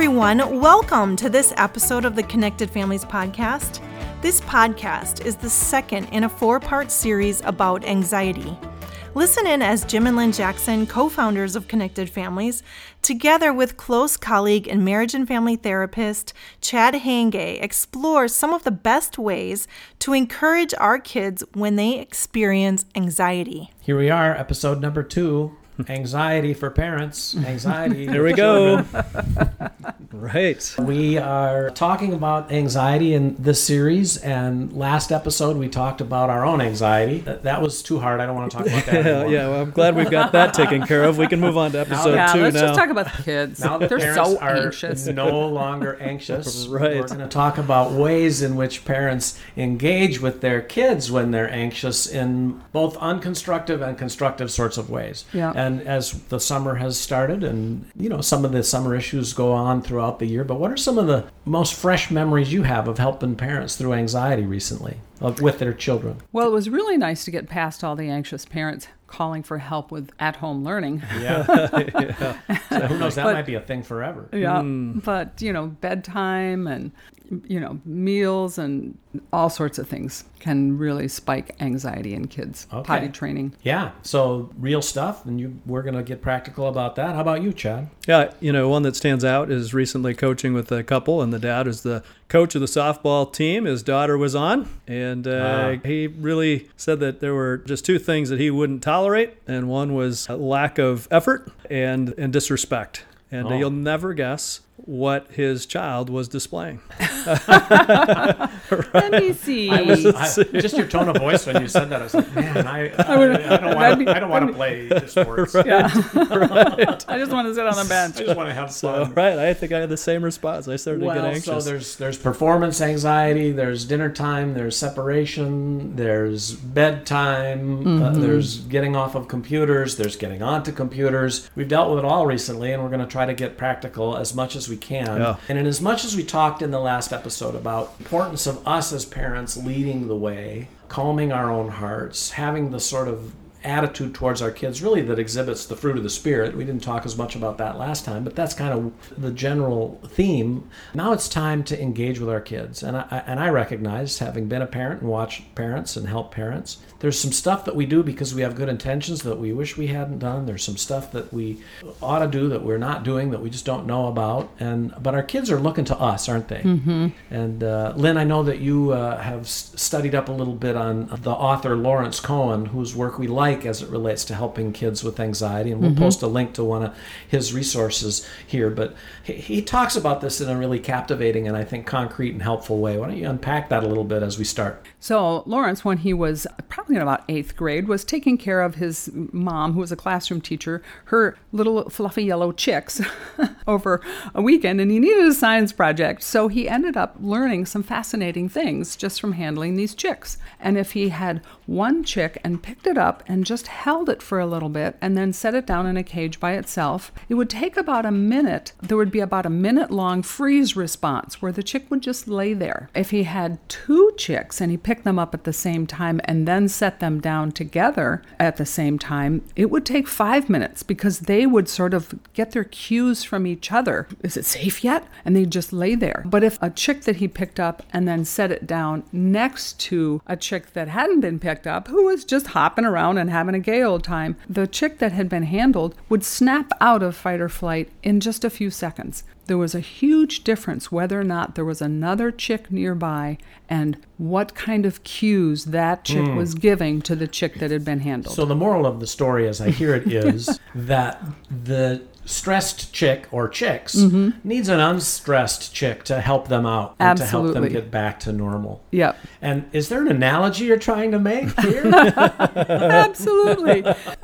everyone. Welcome to this episode of the Connected Families Podcast. This podcast is the second in a four part series about anxiety. Listen in as Jim and Lynn Jackson, co founders of Connected Families, together with close colleague and marriage and family therapist Chad Hangay, explore some of the best ways to encourage our kids when they experience anxiety. Here we are, episode number two anxiety for parents. Anxiety. There we go. right. We are talking about anxiety in this series, and last episode we talked about our own anxiety. That, that was too hard. I don't want to talk about that Yeah, anymore. yeah. Well, I'm glad we've got that taken care of. We can move on to episode Yeah, two let's now. just talk about the kids. Now the They're parents so are anxious. no longer anxious. Right. We're going to talk about ways in which parents engage with their kids when they're anxious in both unconstructive and constructive sorts of ways. Yeah. And as the summer has started, and you know some of the summer issues go on throughout the year, but what are some of the most fresh memories you have of helping parents through anxiety recently of, with their children? Well, it was really nice to get past all the anxious parents calling for help with at-home learning. Yeah. So who knows? That But- might be a thing forever. Yeah, hmm. but you know, bedtime and you know, meals and all sorts of things can really spike anxiety in kids. Okay. Potty training. Yeah. So real stuff, and you we're going to get practical about that. How about you, Chad? yeah, you know, one that stands out is recently coaching with a couple, and the dad is the coach of the softball team. His daughter was on, and uh, Ah. he really said that there were just two things that he wouldn't tolerate, and one was lack of effort and and disrespect. And Oh. you'll never guess what his child was displaying. Let me see. I was I, just your tone of voice when you said that. I was like, man, I, I, I don't want to. I don't want to play sports. yeah. I just want to sit on the bench. I just want to have So, fun. right, I think I had the same response. I started to get Well, anxious. so there's there's performance anxiety, there's dinner time, there's separation, there's bedtime, uh, Mm-hmm. there's getting off of computers, there's getting onto computers. We've dealt with it all recently, and we're going to try to get practical as much as we can. Yeah. And in as much as we talked in the last episode about importance of us as parents leading the way, calming our own hearts, having the sort of attitude towards our kids really that exhibits the fruit of the spirit. We didn't talk as much about that last time, but that's kind of the general theme. Now it's time to engage with our kids. And I and I recognize having been a parent and watched parents and helped parents, there's some stuff that we do because we have good intentions that we wish we hadn't done. There's some stuff that we ought to do that we're not doing that we just don't know about. And but our kids are looking to us, aren't they? Mm-hmm. And uh, Lynn, I know that you uh, have studied up a little bit on the author Lawrence Cohen, whose work we like as it relates to helping kids with anxiety. And we'll mm-hmm. post a link to one of his resources here. But he, he talks about this in a really captivating and I think concrete and helpful way. Why don't you unpack that a little bit as we start? So Lawrence, when he was probably in about eighth grade, was taking care of his mom, who was a classroom teacher, her little fluffy yellow chicks over a weekend, and he needed a science project. So he ended up learning some fascinating things just from handling these chicks. And if he had one chick and picked it up and just held it for a little bit and then set it down in a cage by itself, it would take about a minute. There would be about a minute long freeze response where the chick would just lay there. If he had two chicks and he picked them up at the same time and then set them down together at the same time, it would take five minutes because they would sort of get their cues from each other. Is it safe yet? And they'd just lay there. But if a chick that he picked up and then set it down next to a chick that hadn't been picked up, who was just hopping around and having a gay old time, the chick that had been handled would snap out of fight or flight in just a few seconds. There was a huge difference whether or not there was another chick nearby and what kind of cues that chick hmm. was giving to the chick that had been handled. So the moral of the story, as I hear it, is that the stressed chick or chicks mm-hmm. needs an unstressed chick to help them out and to help them get back to normal. yep. And is there an analogy you're trying to make here? Absolutely.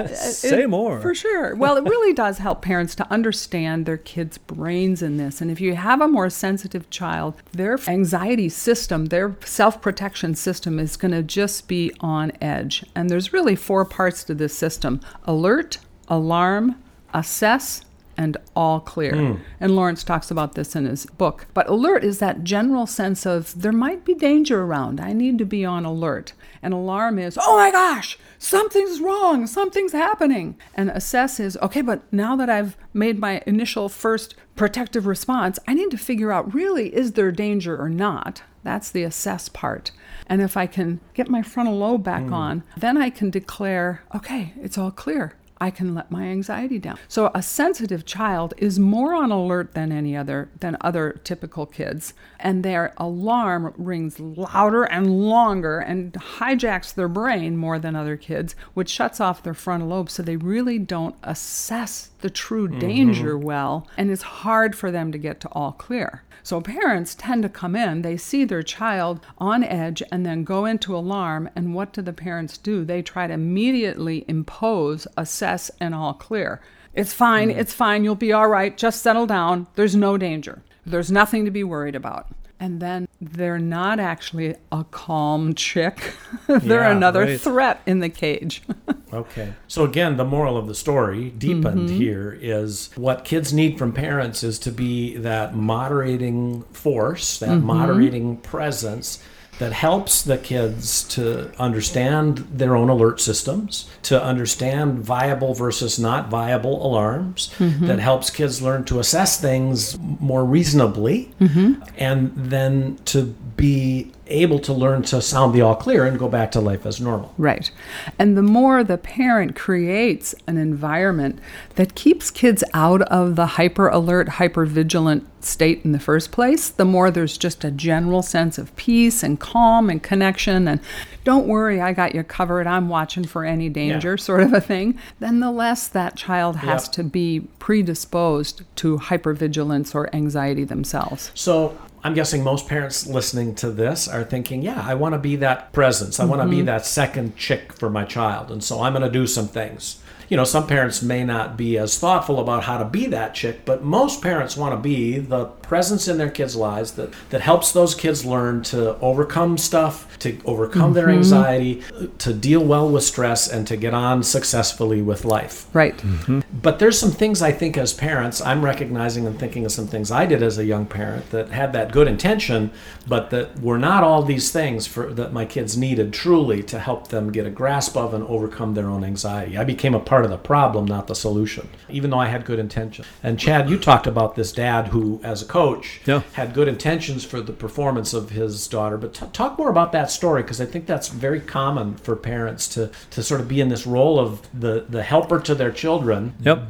Say It- more. For sure. Well, it really does help parents to understand their kids' brains in this. And if you have a more sensitive child, their anxiety system, their self protection system is going to just be on edge. And there's really four parts to this system alert, alarm, assess, and all clear. Hmm. And Lawrence talks about this in his book. But alert is that general sense of there might be danger around. I need to be on alert. And alarm is, oh my gosh, something's wrong, something's happening. And assess is, okay, but now that I've made my initial first protective response, I need to figure out really is there danger or not. That's the assess part. And if I can get my frontal lobe back on, then I can declare, okay, it's all clear. I can let my anxiety down. So a sensitive child is more on alert than any other than other typical kids, and their alarm rings louder and longer and hijacks their brain more than other kids, which shuts off their frontal lobe so they really don't assess the true mm-hmm. danger well, and it's hard for them to get to all clear. So parents tend to come in, they see their child on edge and then go into alarm, and what do the parents do? They try to immediately impose, assess, and all clear. It's fine, mm. it's fine, you'll be all right, just settle down, there's no danger, there's nothing to be worried about. And then they're not actually a calm chick. they're Yeah, another right. threat in the cage. Okay. So again, the moral of the story, deepened mm-hmm. here, is what kids need from parents is to be that moderating force, that mm-hmm. moderating presence that helps the kids to understand their own alert systems, to understand viable versus not viable alarms, mm-hmm. that helps kids learn to assess things more reasonably, mm-hmm. and then to be able to learn to sound the all clear and go back to life as normal. Right. And the more the parent creates an environment that keeps kids out of the hyper alert, hyper vigilant state in the first place, the more there's just a general sense of peace and calm and connection and don't worry, I got you covered, I'm watching for any danger, sort of a thing, then the less that child has Yep. to be predisposed to hypervigilance or anxiety themselves. So I'm guessing most parents listening to this are thinking, yeah, I want to be that presence. I want to be mm-hmm. that second chick for my child. And so I'm going to do some things. You know, some parents may not be as thoughtful about how to be that chick, but most parents want to be the presence in their kids' lives that, that helps those kids learn to overcome stuff, to overcome their mm-hmm. anxiety, to deal well with stress, and to get on successfully with life. Right. Mm-hmm. But there's some things I think as parents, I'm recognizing and thinking of some things I did as a young parent that had that good intention, but that were not all these things for that my kids needed truly to help them get a grasp of and overcome their own anxiety. I became a part of the problem, not the solution, even though I had good intentions. And Chad, you talked about this dad who, as a coach, Yeah. had good intentions for the performance of his daughter. But t- talk more about that story because I think that's very common for parents to to sort of be in this role of the the helper to their children Yep.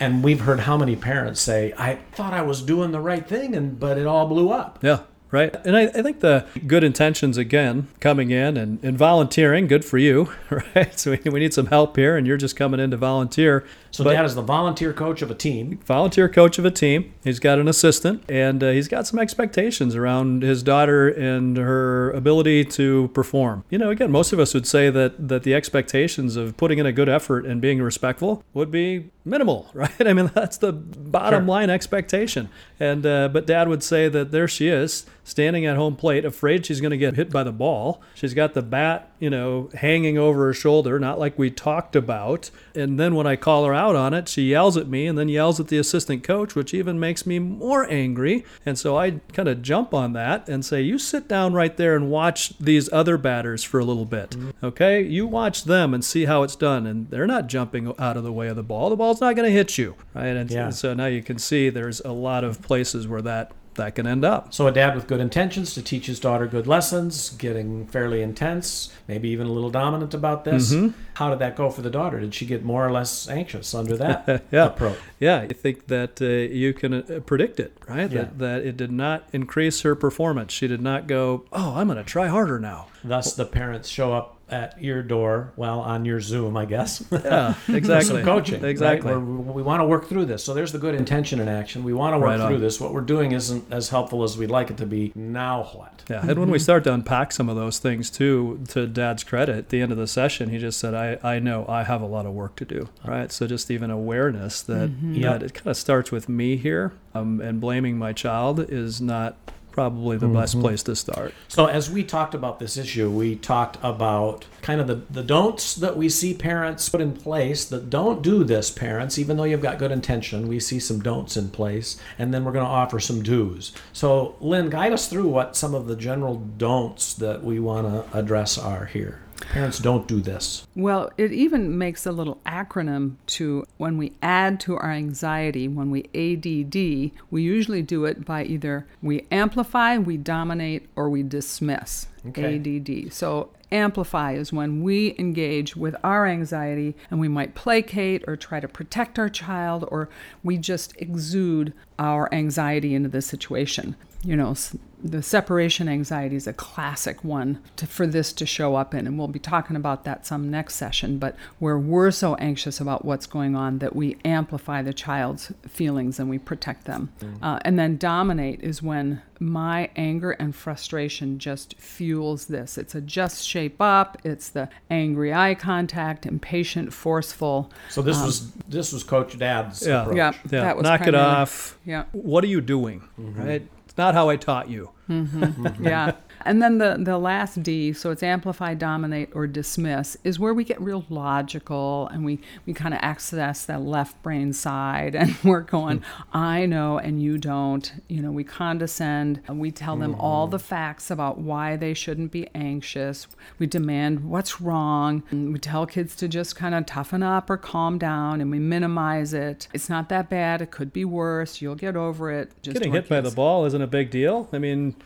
and we've heard how many parents say, "I thought I was doing the right thing, and but it all blew up." Yeah. Right. And I, I think the good intentions, again, coming in and, and volunteering, good for you, right? So we, we need some help here, and you're just coming in to volunteer. So But- dad is the volunteer coach of a team. volunteer coach of a team. He's got an assistant, and uh, he's got some expectations around his daughter and her ability to perform. You know, again, most of us would say that that the expectations of putting in a good effort and being respectful would be minimal, right? I mean, that's the bottom Sure. line expectation. And uh, but Dad would say that there she is, standing at home plate, afraid she's going to get hit by the ball. She's got the bat, you know, hanging over her shoulder, not like we talked about. And then when I call her out on it, she yells at me and then yells at the assistant coach, which even makes me more angry. And so I kind of jump on that and say, You sit down right there and watch these other batters for a little bit. Okay? You watch them and see how it's done. And they're not jumping out of the way of the ball. The ball's not going to hit you. Right? And Yeah. so now you can see there's a lot of places where that that can end up. So a dad with good intentions to teach his daughter good lessons, getting fairly intense, maybe even a little dominant about this. How did that go for the daughter? Did she get more or less anxious under that Yeah. approach? Yeah, I think that uh, you can uh, predict it, right? Yeah. That, that it did not increase her performance. She did not go, oh, I'm going to try harder now. Thus, the parents show up at your door, well, on your Zoom, I guess. Yeah, exactly. some coaching. Exactly. Where we want to work through this. So there's the good intention in action. We want to work Right through this. What we're doing isn't as helpful as we'd like it to be. Now what? Yeah, and when we start to unpack some of those things too, to Dad's credit, at the end of the session, he just said, "I, I know I have a lot of work to do." Right. So just even awareness that Yep. that it kind of starts with me here, um, and blaming my child is not probably the best mm-hmm. place to start. So as we talked about this issue, we talked about kind of the, the don'ts that we see parents put in place that don't do this, parents, even though you've got good intention. We see some don'ts in place, and then we're going to offer some do's. So, Lynn, guide us through what some of the general don'ts that we want to address are here. Parents don't do this. Well, it even makes a little acronym to when we add to our anxiety, when we ADD, we usually do it by either we amplify, we dominate, or we dismiss. Okay. ADD. So amplify is when we engage with our anxiety and we might placate or try to protect our child or we just exude our anxiety into the situation. You know, the separation anxiety is a classic one to, for this to show up in, and we'll be talking about that some next session. But where we're so anxious about what's going on that we amplify the child's feelings and we protect them. Mm. Uh, and then dominate is when my anger and frustration just fuels this. It's a just shape up. It's the angry eye contact, impatient, forceful. So this um, was this was Coach Dad's Yeah. approach. Yeah, Yeah, that was knock it off. Yeah. What are you doing? Mm-hmm. Right? It's not how I taught you. Mm-hmm. yeah. And then the, the last D, so it's amplify, dominate, or dismiss, is where we get real logical and we, we kind of access that left brain side and we're going, hmm. I know and you don't. You know, we condescend. and We tell them all the hmm. facts about why they shouldn't be anxious. We demand what's wrong. And we tell kids to just kind of toughen up or calm down and we minimize it. It's not that bad. It could be worse. You'll get over it. Just Getting hit by the ball isn't a big deal. I mean,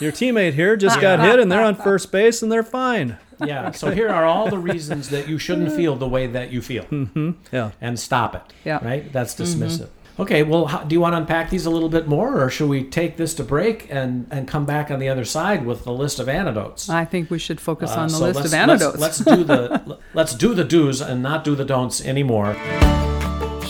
your teammate here just got hit and they're on first base and they're fine. Yeah. So here are all the reasons that you shouldn't mm-hmm. feel the way that you feel. Mm-hmm. Yeah. and stop it. Yeah. Right? That's mm-hmm. dismissive. Okay, well, how, do you want to unpack these a little bit more, or should we take this to break and, and come back on the other side with the list of antidotes? I think we should focus Uh, on the so list let's- of antidotes. Let's, let's do the let's do the do's and not do the don'ts anymore.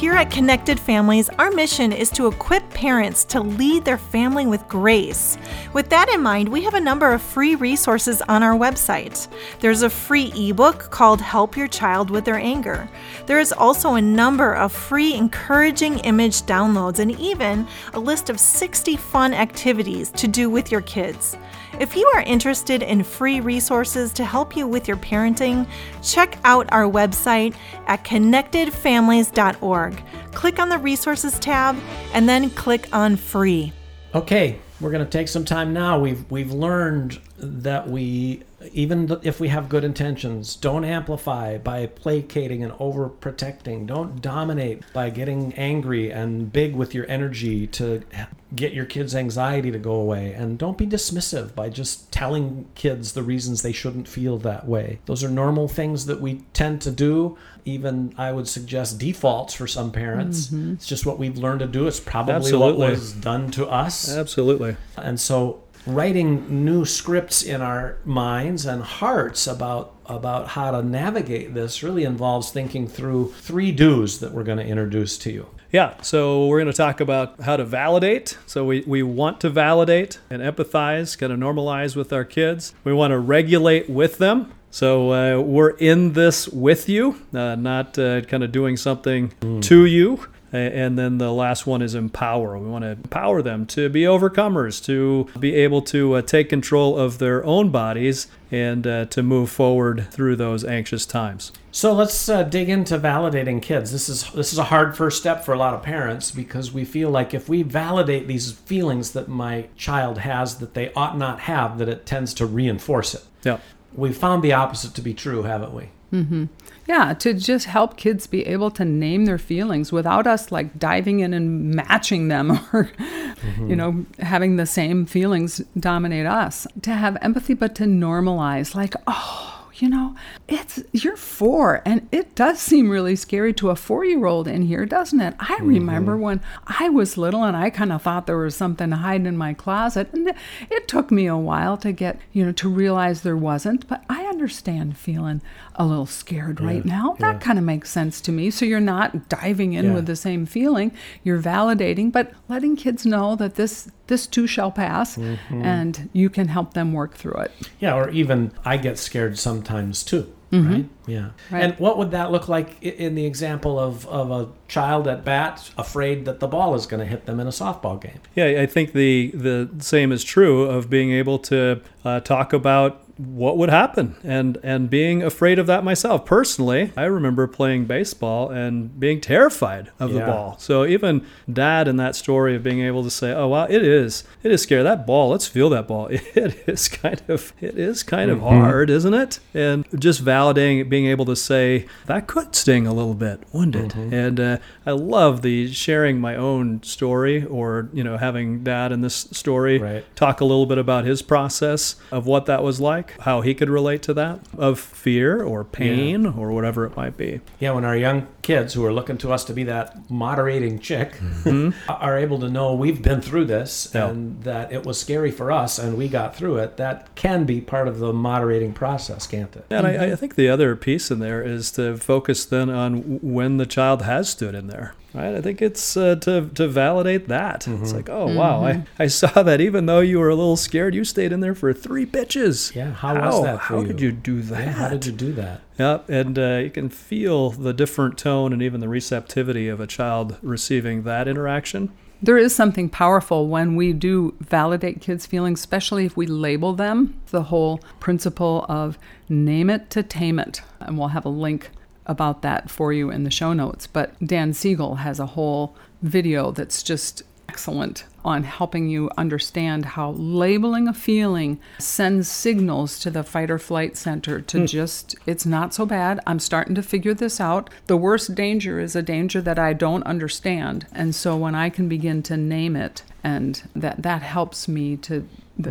Here at Connected Families, our mission is to equip parents to lead their family with grace. With that in mind, we have a number of free resources on our website. There's a free ebook called Help Your Child with Their Anger. There is also a number of free encouraging image downloads and even a list of 60 fun activities to do with your kids. If you are interested in free resources to help you with your parenting, check out our website at connectedfamilies.org. Click on the resources tab and then click on free. Okay, we're going to take some time now. We've we've learned that we even if we have good intentions, don't amplify by placating and overprotecting. Don't dominate by getting angry and big with your energy to get your kids' anxiety to go away. And don't be dismissive by just telling kids the reasons they shouldn't feel that way. Those are normal things that we tend to do. Even I would suggest defaults for some parents. Mm-hmm. It's just what we've learned to do. It's probably Absolutely. what was done to us. Absolutely. And so writing new scripts in our minds and hearts about about how to navigate this really involves thinking through three do's that we're going to introduce to you. Yeah, so we're going to talk about how to validate. So we, we want to validate and empathize, kind of normalize with our kids. We want to regulate with them. So uh, we're in this with you, uh, not uh, kind of doing something to you. And then the last one is empower. We want to empower them to be overcomers, to be able to uh, take control of their own bodies and uh, to move forward through those anxious times. So let's uh, dig into validating kids. This is this is a hard first step for a lot of parents because we feel like if we validate these feelings that my child has that they ought not have, that it tends to reinforce it. Yeah. We've found the opposite to be true, haven't we? Mm-hmm. Yeah, to just help kids be able to name their feelings without us like diving in and matching them or, mm-hmm. you know, having the same feelings dominate us. To have empathy, but to normalize, like, oh, you know, it's you're four, and it does seem really scary to a four-year-old in here, doesn't it? I mm-hmm. remember when I was little, and I kind of thought there was something hiding in my closet, and it took me a while to get, you know, to realize there wasn't. But I understand feeling a little scared right now. That kind of makes sense to me. So you're not diving in Yeah. with the same feeling. You're validating, but letting kids know that this this too shall pass, and you can help them work through it. Yeah, or even I get scared sometimes too. right? Yeah. Right. And what would that look like in the example of, of a child at bat afraid that the ball is going to hit them in a softball game? Yeah, I think the the same is true of being able to uh, talk about what would happen and and being afraid of that myself personally. I remember playing baseball and being terrified of the ball. So even dad in that story of being able to say, "Oh wow, it is it is scary that ball. Let's feel that ball. It is kind of it is kind of hard, isn't it?" And just validating being able to say that could sting a little bit, wouldn't it? And uh, I love the sharing my own story or you know having dad in this story Right. talk a little bit about his process of what that was like, how he could relate to that of fear or pain or whatever it might be. Yeah, when our young kids who are looking to us to be that moderating chick mm-hmm. are able to know we've been through this Yeah. and that it was scary for us and we got through it, that can be part of the moderating process, can't it? And I, mm-hmm. I think the other piece in there is to focus then on when the child has stood in there. Right, I think it's uh, to to validate that. It's mm-hmm. like, oh wow, I, I saw that even though you were a little scared, you stayed in there for three pitches. Yeah, how was that for How you? could you do that? Yeah, how did you do that? Yep, and uh, you can feel the different tone and even the receptivity of a child receiving that interaction. There is something powerful when we do validate kids' feelings, especially if we label them. The whole principle of name it to tame it. And we'll have a link about that for you in the show notes. But Dan Siegel has a whole video that's just excellent on helping you understand how labeling a feeling sends signals to the fight or flight center to hmm. just it's not so bad. I'm starting to figure this out. The worst danger is a danger that i don't understand. And so when i can begin to name it and that that helps me to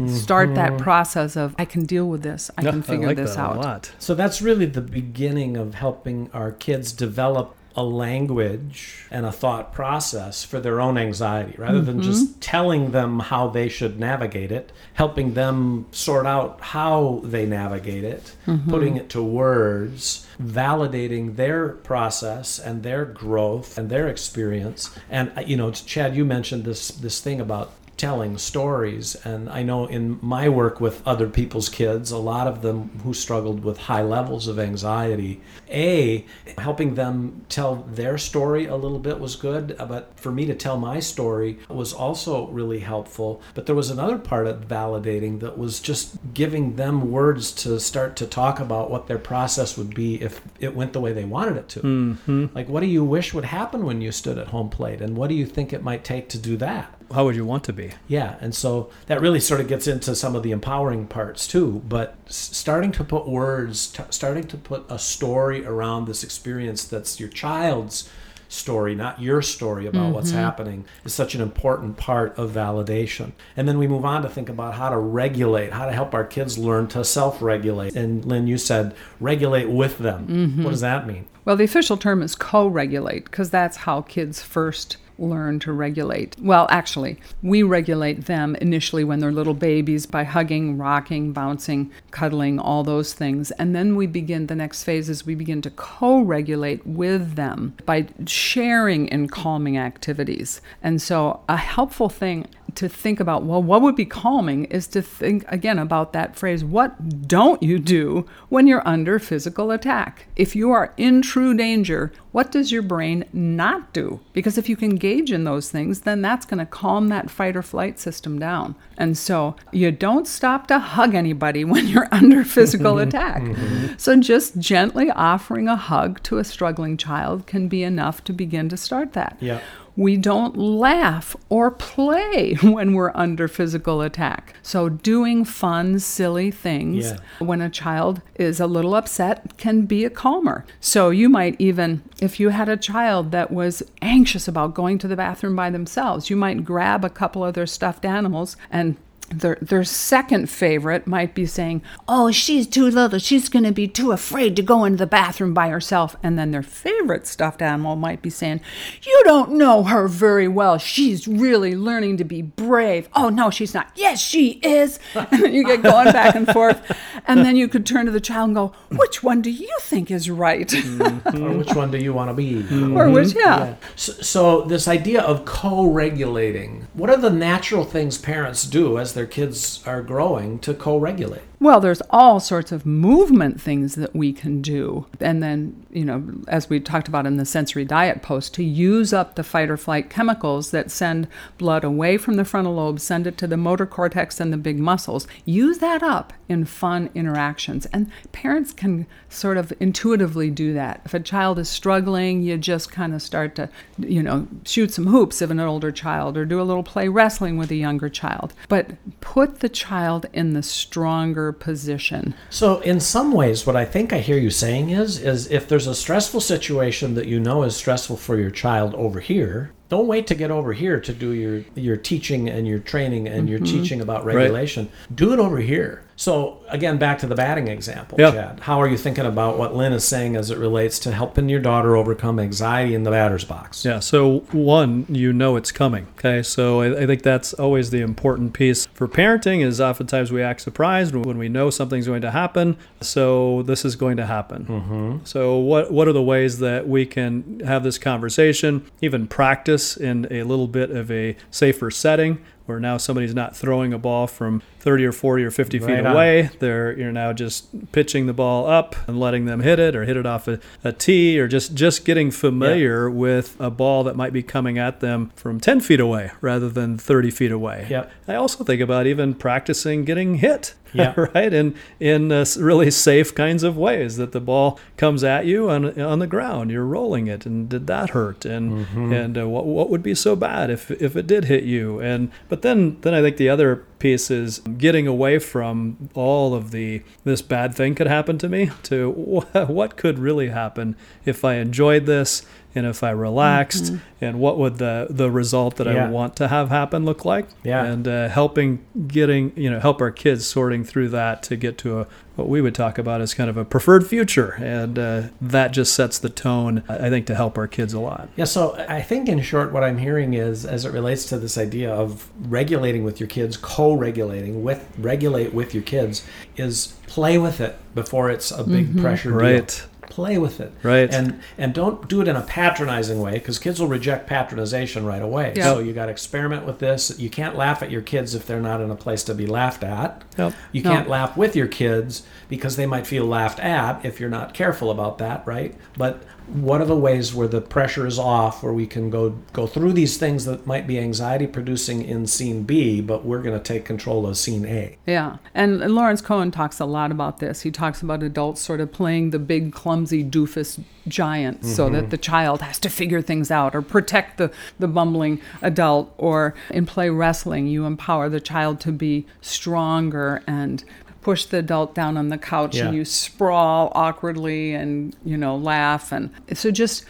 start that mm-hmm. process of i can deal with this. I can figure like this that out. a lot. So that's really the beginning of helping our kids develop a language and a thought process for their own anxiety rather than just telling them how they should navigate it, helping them sort out how they navigate it, putting it to words, validating their process and their growth and their experience. And uh, you know, Chad, you mentioned this this thing about telling stories. And I know in my work with other people's kids, a lot of them who struggled with high levels of anxiety, A, helping them tell their story a little bit was good. But for me to tell my story was also really helpful. But there was another part of validating that was just giving them words to start to talk about what their process would be if it went the way they wanted it to. Mm-hmm. Like, what do you wish would happen when you stood at home plate? And what do you think it might take to do that? How would you want to be? Yeah, and so that really sort of gets into some of the empowering parts too. But starting to put words, t- starting to put a story around this experience that's your child's story, not your story about what's mm-hmm. happening, is such an important part of validation. And then we move on to think about how to regulate, how to help our kids learn to self regulate. And Lynn, you said regulate with them. What mm-hmm. does that mean? Well, the official term is co regulate because that's how kids first learn to regulate. Well, actually, we regulate them initially when they're little babies by hugging, rocking, bouncing, cuddling, all those things. And then we begin, the next phase is we begin to co regulate with them by sharing in calming activities. And so, a helpful thing to think about, well, what would be calming is to think again about that phrase, what don't you do when you're under physical attack? If you are in true danger, what does your brain not do? Because if you can gauge in those things, then that's going to calm that fight or flight system down. And so you don't stop to hug anybody when you're under physical mm-hmm. attack. Mm-hmm. So just gently offering a hug to a struggling child can be enough to begin to start that. Yeah. We don't laugh or play when we're under physical attack. So, doing fun, silly things Yeah. when a child is a little upset can be a calmer. So, you might even, if you had a child that was anxious about going to the bathroom by themselves, you might grab a couple of their stuffed animals and their, their second favorite might be saying, Oh, she's too little. She's going to be too afraid to go into the bathroom by herself. And then their favorite stuffed animal might be saying, You don't know her very well. She's really learning to be brave. Oh, no, she's not. Yes, she is. You get going back and forth. And then you could turn to the child and go, Which one do you think is right? Mm-hmm. or which one do you want to be? Mm-hmm. or which, yeah. Yeah. So, so this idea of co-regulating, what are the natural things parents do as their kids are growing to co-regulate? Well, there's all sorts of movement things that we can do. And then, you know, as we talked about in the sensory diet post, to use up the fight or flight chemicals that send blood away from the frontal lobe, send it to the motor cortex and the big muscles. Use that up in fun interactions. And parents can sort of intuitively do that. If a child is struggling, you just kind of start to, you know, shoot some hoops if an older child or do a little play wrestling with a younger child. But put the child in the stronger position. So in some ways what I think I hear you saying is is if there's a stressful situation that you know is stressful for your child over here, don't wait to get over here to do your your teaching and your training and your teaching about regulation. Do it over here. So again, back to the batting example, Yeah. Chad. How are you thinking about what Lynn is saying as it relates to helping your daughter overcome anxiety in the batter's box? Yeah. So one, you know it's coming. Okay. So I, I think that's always the important piece for parenting. Is oftentimes we act surprised when we know something's going to happen. So this is going to happen. Mm-hmm. So what what are the ways that we can have this conversation, even practice in a little bit of a safer setting? Where now somebody's not throwing a ball from 30 or 40 or 50 feet Right on. away. They're you're now just pitching the ball up and letting them hit it, or hit it off a, a tee, or just just getting familiar with a ball that might be coming at them from 10 feet away rather than 30 feet away. Yep. I also think about even practicing getting hit. Yeah. right, in in uh, really safe kinds of ways that the ball comes at you on on the ground, you're rolling it, and did that hurt? And and uh, what what would be so bad if if it did hit you? And but then then I think the other piece is getting away from all of the this bad thing could happen to me to what could really happen if I enjoyed this and if I relaxed and what would the the result that Yeah. I want to have happen look like Yeah. and uh, helping getting you know help our kids sorting through that to get to a what we would talk about as kind of a preferred future and uh, that just sets the tone I think to help our kids a lot. Yeah, so I think in short, what I'm hearing is, as it relates to this idea of regulating with your kids, co-regulating with regulate with your kids, is play with it before it's a big pressure deal. right Play with it, Right. And and don't do it in a patronizing way because kids will reject patronization right away. So you got to experiment with this. You can't laugh at your kids if they're not in a place to be laughed at. Yep. You No. can't laugh with your kids because they might feel laughed at if you're not careful about that, right? But what are the ways where the pressure is off where we can go go through these things that might be anxiety producing in scene B, but we're going to take control of scene A. Yeah. And Lawrence Cohen talks a lot about this. He talks about adults sort of playing the big, clumsy doofus giant so mm-hmm. that the child has to figure things out or protect the, the bumbling adult. Or in play wrestling, you empower the child to be stronger and push the adult down on the couch Yeah. and you sprawl awkwardly and, you know, laugh. And so just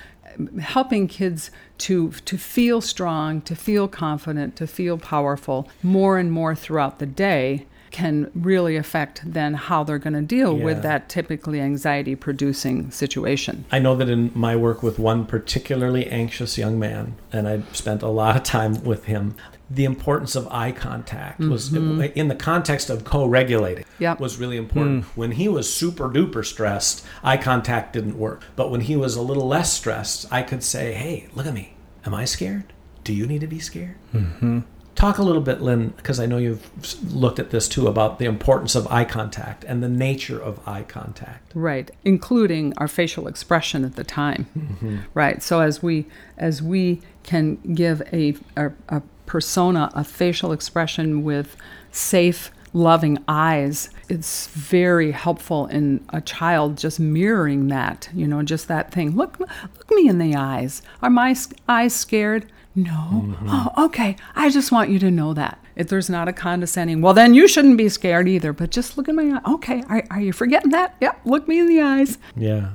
helping kids to to feel strong, to feel confident, to feel powerful more and more throughout the day can really affect then how they're going to deal Yeah. with that typically anxiety producing situation. I know that in my work with one particularly anxious young man, and I spent a lot of time with him, the importance of eye contact was mm-hmm. in the context of co-regulating Yep. was really important. Mm. When he was super duper stressed, eye contact didn't work. But when he was a little less stressed, I could say, "Hey, look at me. Am I scared? Do you need to be scared?" Mm-hmm. Talk a little bit, Lynn, because I know you've looked at this too about the importance of eye contact and the nature of eye contact. Right, including our facial expression at the time. Mm-hmm. Right. So as we as we can give a, a a persona a facial expression with safe loving eyes it's very helpful in a child just mirroring that you know just that thing. Look look me in the eyes. Are my eyes scared? No. Mm-hmm. Oh okay. I just want you to know that. If there's not a condescending well then you shouldn't be scared either but just look in my eye. Okay. Are, are you forgetting that? Yep. Look me in the eyes. Yeah.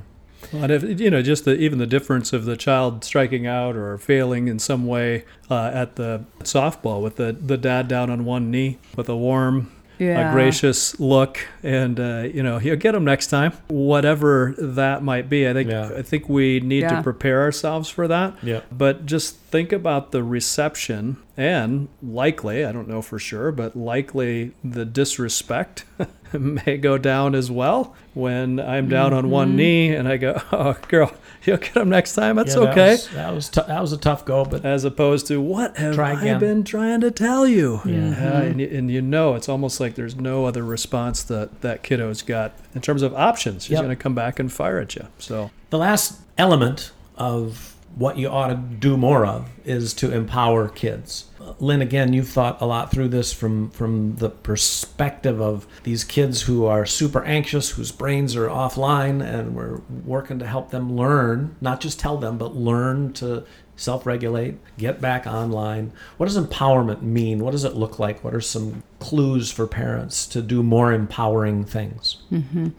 And if you know, just the even the difference of the child striking out or failing in some way uh, at the softball with the the dad down on one knee with a warm, Yeah. a gracious look, and uh, you know he'll get him next time, whatever that might be. I think Yeah. I think we need Yeah. to prepare ourselves for that. Yeah. But just think about the reception and likely, I don't know for sure, but likely the disrespect may go down as well when I'm down on one knee and I go, "Oh, girl, you'll get them next time. That's Yeah, that okay." was- That was, tou- that was a tough go, but As opposed to what have I been trying to tell you? Yeah. Uh, and, you- and you know, it's almost like there's no other response that that kiddo's got in terms of options. She's Yep. going to come back and fire at you. So the last element of what you ought to do more of is to empower kids. Lynn, again, you've thought a lot through this from from the perspective of these kids who are super anxious, whose brains are offline, and we're working to help them learn, not just tell them, but learn to self-regulate, get back online. What does empowerment mean? What does it look like? What are some clues for parents to do more empowering things? Mm-hmm.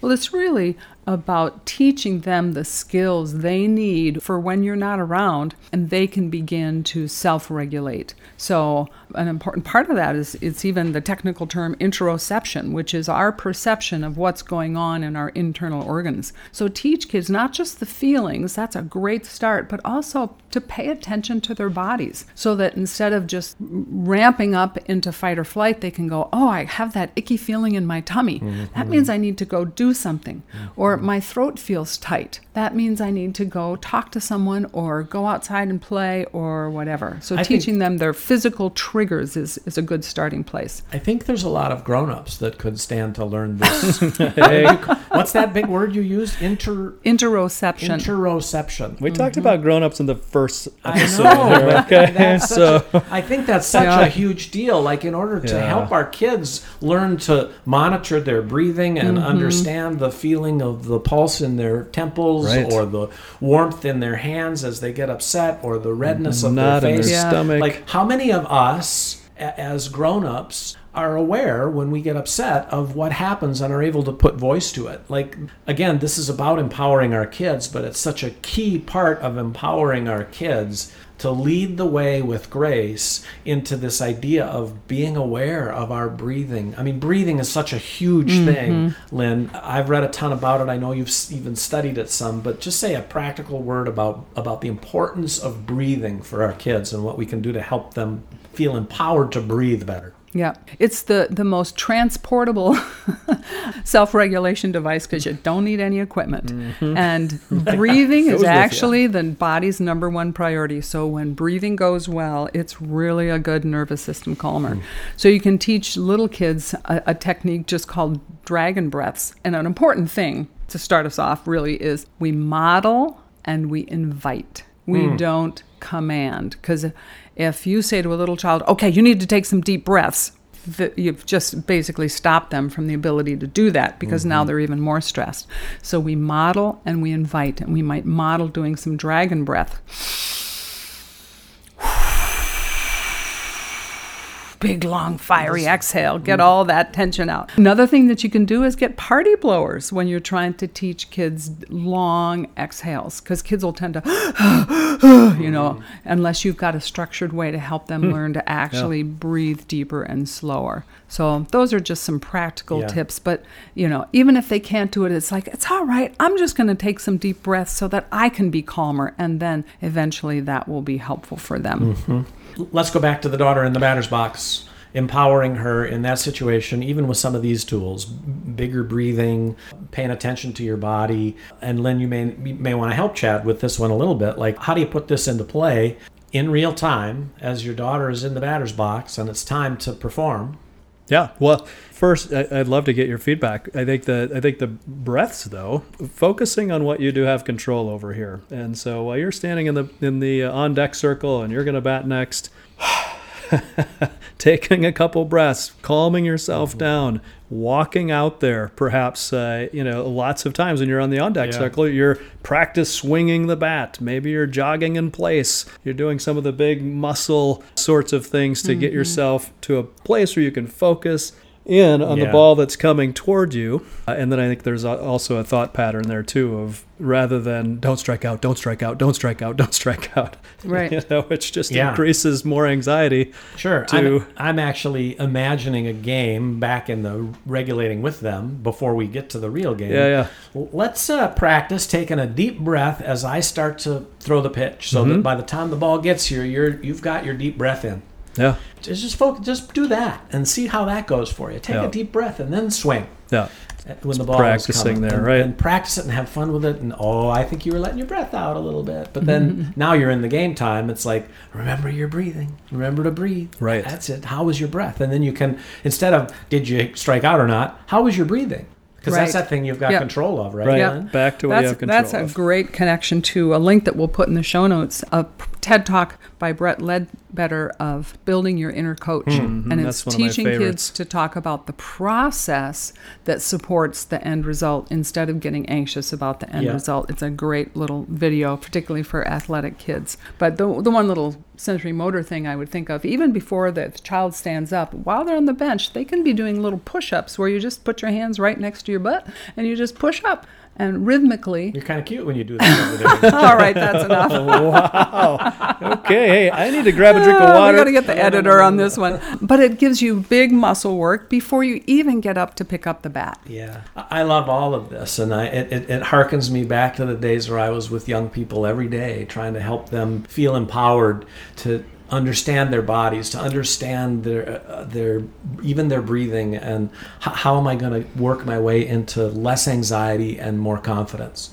Well, it's really about teaching them the skills they need for when you're not around and they can begin to self regulate. So, an important part of that is it's even the technical term interoception, which is our perception of what's going on in our internal organs. So, teach kids not just the feelings, that's a great start, but also to pay attention to their bodies so that instead of just ramping up into fight or flight, they can go, Oh, I have that icky feeling in my tummy. Mm-hmm. That means I need to go do something. Mm-hmm. Or my throat feels tight. That means I need to go talk to someone or go outside and play or whatever. So I think- teaching them their physical triggers is, is a good starting place. I think there's a lot of grown-ups that could stand to learn this. hey, What's that big word you used? Inter Interoception. interoception. we talked mm-hmm. about grown-ups in the first I episode. know. here, okay, such so a- I think that's such Yeah. a huge deal. Like in order to Yeah. help our kids learn to monitor their breathing and mm-hmm. understand the feeling of the pulse in their temples Right. or the warmth in their hands as they get upset or the redness of knot their in their face. Yeah. stomach. Like how many of us a- as grown-ups are aware when we get upset of what happens and are able to put voice to it. Like again, this is about empowering our kids, but it's such a key part of empowering our kids to lead the way with grace into this idea of being aware of our breathing. I mean, breathing is such a huge mm-hmm. thing, Lynn. I've read a ton about it. I know you've even studied it some, but just say a practical word about about the importance of breathing for our kids and what we can do to help them feel empowered to breathe better. Yeah, it's the, the most transportable self regulation device because you don't need any equipment. And breathing is actually the body's number one priority. So when breathing goes well, it's really a good nervous system calmer. So you can teach little kids a, a technique just called dragon breaths. And an important thing to start us off really is we model and we invite. We don't command because if you say to a little child, "Okay, you need to take some deep breaths," th- you've just basically stopped them from the ability to do that because now mm-hmm. they're even more stressed. So we model and we invite, and we might model doing some dragon breath. Big, long, fiery exhale. Get mm. all that tension out. Another thing that you can do is get party blowers when you're trying to teach kids long exhales because kids will tend to, you know, mm. unless you've got a structured way to help them hmm. learn to actually breathe deeper and slower. So those are just some practical Yeah. tips. But, you know, even if they can't do it, it's like, it's all right. I'm just going to take some deep breaths so that I can be calmer. And then eventually that will be helpful for them. Mm-hmm. Let's go back to the daughter in the batter's box. Empowering her in that situation, even with some of these tools, bigger breathing, paying attention to your body. And Lynn, you may you may want to help Chad with this one a little bit. Like, how do you put this into play in real time as your daughter is in the batter's box and it's time to perform? Yeah. Well, first, I'd love to get your feedback. I think the I think the breaths, though, focusing on what you do have control over here. And so while you're standing in the in the uh, on deck circle and you're going to bat next, taking a couple breaths, calming yourself down, walking out there. Perhaps uh, you know lots of times when you're on the on deck Yeah. circle, you're practice swinging the bat. Maybe you're jogging in place. You're doing some of the big muscle sorts of things to get yourself to a place where you can focus. In on the ball that's coming toward you. Uh, and then I think there's a- also a thought pattern there too of rather than don't strike out, don't strike out, don't strike out, don't strike out. Right. You know, which just Yeah. increases more anxiety. Sure. to- I'm, I'm actually imagining a game back in the regulating with them before we get to the real game. Yeah, yeah. Let's uh, practice taking a deep breath as I start to throw the pitch, so Mm-hmm. that by the time the ball gets here, you're you've got your deep breath in. Yeah. Just just focus, just do that and see how that goes for you. Take Yeah. a deep breath and then swing Yeah. Uh, when the ball practicing is coming. there, and, right. And practice it and have fun with it. And oh, I think you were letting your breath out a little bit. But then mm-hmm. now you're in the game time. It's like remember your breathing. Remember to breathe. Right. That's it. How was your breath? And then you can instead of did you strike out or not? How was your breathing? Because that's that thing you've got Yep. control of, right? Right. Yep. Back to what you have control that's a of. great connection to a link that we'll put in the show notes a TED Talk by Brett Ledbetter of building your inner coach. Hmm. and mm-hmm. it's one of my teaching kids to talk about the process that supports the end result instead of getting anxious about the end Yeah. result. It's a great little video, particularly for athletic kids. But the, the one little sensory motor thing I would think of, even before the child stands up, while they're on the bench, they can be doing little push ups where you just put your hands right next to your butt and you just push up. And rhythmically, You're kind of cute when you do that over there. all right, that's enough. wow. Okay. Hey, I need to grab a drink of Oh, water. We got to get the editor on this one. But it gives you big muscle work before you even get up to pick up the bat. Yeah, I I love all of this, and I it, it, it harkens me back to the days where I was with young people every day, trying to help them feel empowered to understand their bodies, to understand their uh, their even their breathing, and h- how am I going to work my way into less anxiety and more confidence.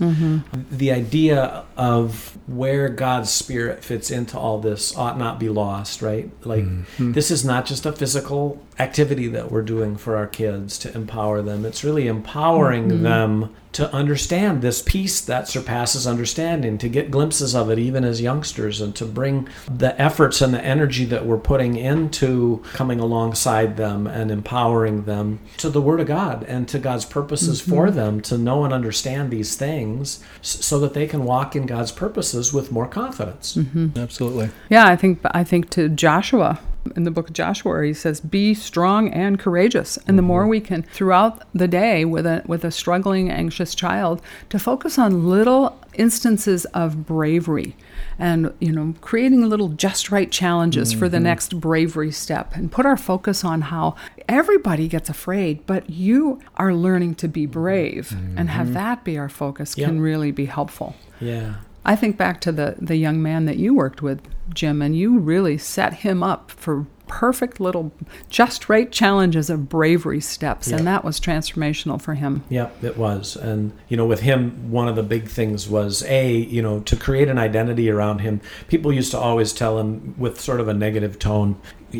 The idea of where God's spirit fits into all this ought not be lost, right? Like mm-hmm. this is not just a physical activity that we're doing for our kids to empower them. It's really empowering mm-hmm. them to understand this peace that surpasses understanding, to get glimpses of it even as youngsters, and to bring the efforts and the energy that we're putting into coming alongside them and empowering them to the Word of God and to God's purposes for mm-hmm. them to know and understand these things so that they can walk in God's purposes with more confidence. Mm-hmm. Absolutely. Yeah, I think I think to Joshua in the book of Joshua where he says be strong and courageous. And the mm-hmm. more we can throughout the day with a with a struggling anxious child to focus on little instances of bravery and you know creating little just right challenges for the mm-hmm. next bravery step and put our focus on how everybody gets afraid but you are learning to be brave and have mm-hmm. that be our focus Yeah. can really be helpful. Yeah. I think back to the the young man that you worked with, Jim, and you really set him up for perfect little just right challenges of bravery steps, Yeah. and that was transformational for him. Yep, it was. And, you know, with him, one of the big things was A, you know, to create an identity around him. People used to always tell him with sort of a negative tone,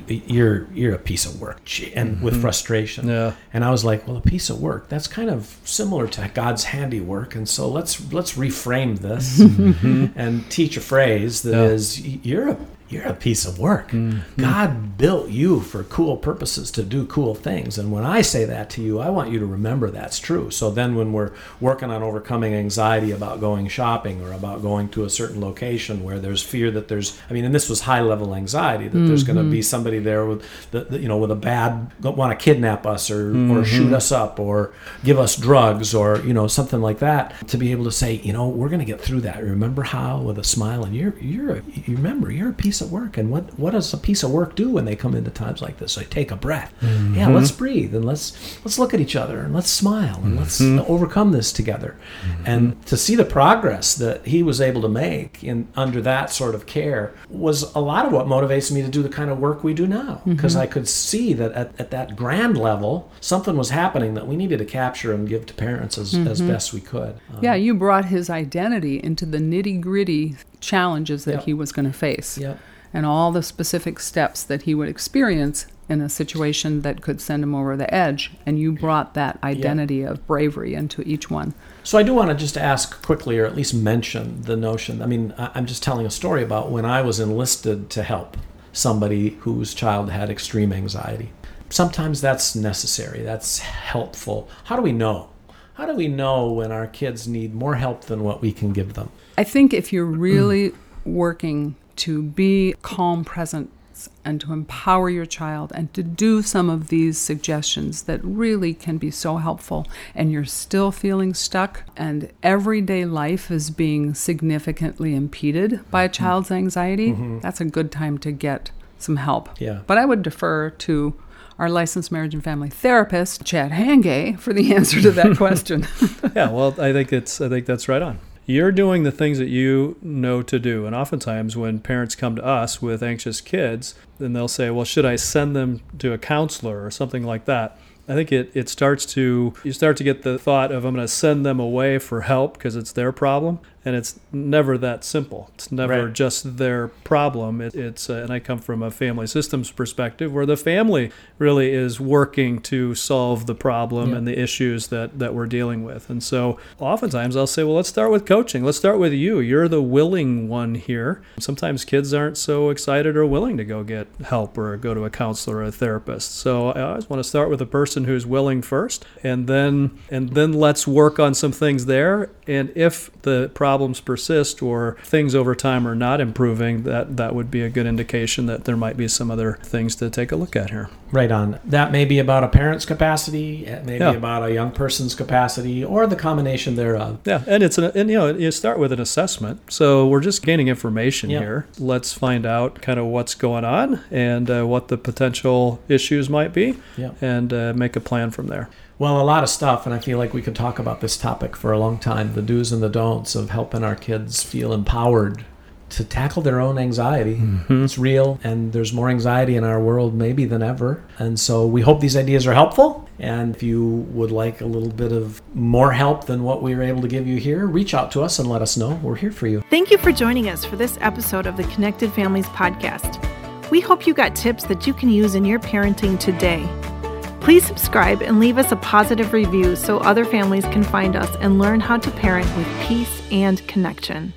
you're you're a piece of work gee," and mm-hmm. with frustration Yeah. and i was like well a piece of work that's kind of similar to god's handiwork and so let's let's reframe this mm-hmm. and teach a phrase that is, Yeah. "Y- you're a you're a piece of work. Mm-hmm. God built you for cool purposes to do cool things. And when i say that to you i want you to remember that's true. So then when we're working on overcoming anxiety about going shopping or about going to a certain location where there's fear that there's i mean and this was high level anxiety that there's going to be mm-hmm. somebody there with the, the- you know with a bad want to kidnap us or or mm-hmm. shoot us up or give us drugs or you know something like that to be able to say you know we're going to get through that. Remember how with a smile and you're you're a, you remember you're a piece of work? And what what does a piece of work do when they come into times like this? So take a breath. Mm-hmm. Yeah let's breathe and let's let's look at each other and let's smile and let's mm-hmm. overcome this together. Mm-hmm. And to see the progress that he was able to make in under that sort of care was a lot of what motivates me to do the kind of work we do now. Because I could see that at, at that grand level something was happening that we needed to capture and give to parents as, as best we could. Um, Yeah, you brought his identity into the nitty gritty challenges that Yep. he was going to face. Yep. And all the specific steps that he would experience in a situation that could send him over the edge. And you brought that identity of bravery into each one. So I do want to just ask quickly, or at least mention the notion. I mean, I- I'm just telling a story about when I was enlisted to help somebody whose child had extreme anxiety. Sometimes that's necessary. That's helpful. How do we know? How do we know when our kids need more help than what we can give them? I think if you're really working to be calm, present and to empower your child and to do some of these suggestions that really can be so helpful and you're still feeling stuck and everyday life is being significantly impeded by a Mm-hmm. child's anxiety, that's a good time to get some help. Yeah. But I would defer to our licensed marriage and family therapist, Chad Hayenga, for the answer to that question. yeah, well, I think it's I think that's right on. You're doing the things that you know to do, and oftentimes when parents come to us with anxious kids, then they'll say, "Well, should I send them to a counselor or something like that?" I think it, it starts to you start to get the thought of I'm going to send them away for help because it's their problem, and it's never that simple. It's never Right. just their problem. It, it's uh, and I come from a family systems perspective where the family really is working to solve the problem Yeah. and the issues that that we're dealing with. And so oftentimes I'll say, well, let's start with coaching. Let's start with you. You're the willing one here. Sometimes kids aren't so excited or willing to go get help or go to a counselor or a therapist. So I always want to start with a person who's willing first, and then and then let's work on some things there. And if the problems persist or things over time are not improving, that that would be a good indication that there might be some other things to take a look at here. Right on. That may be about a parent's capacity, it may Yeah. be about a young person's capacity, or the combination thereof. Yeah, and it's an and you know you start with an assessment. So we're just gaining information Yeah. here. Let's find out kind of what's going on and uh, what the potential issues might be, Yeah. and uh, make a plan from there. Well, a lot of stuff, and I feel like we could talk about this topic for a long time the do's and the don'ts of helping our kids feel empowered to tackle their own anxiety. Mm-hmm. It's real, and there's more anxiety in our world maybe than ever. And so we hope these ideas are helpful. And if you would like a little bit of more help than what we were able to give you here, reach out to us and let us know. We're here for you. Thank you for joining us for this episode of the Connected Families Podcast. We hope you got tips that you can use in your parenting today. Please subscribe and leave us a positive review so other families can find us and learn how to parent with peace and connection.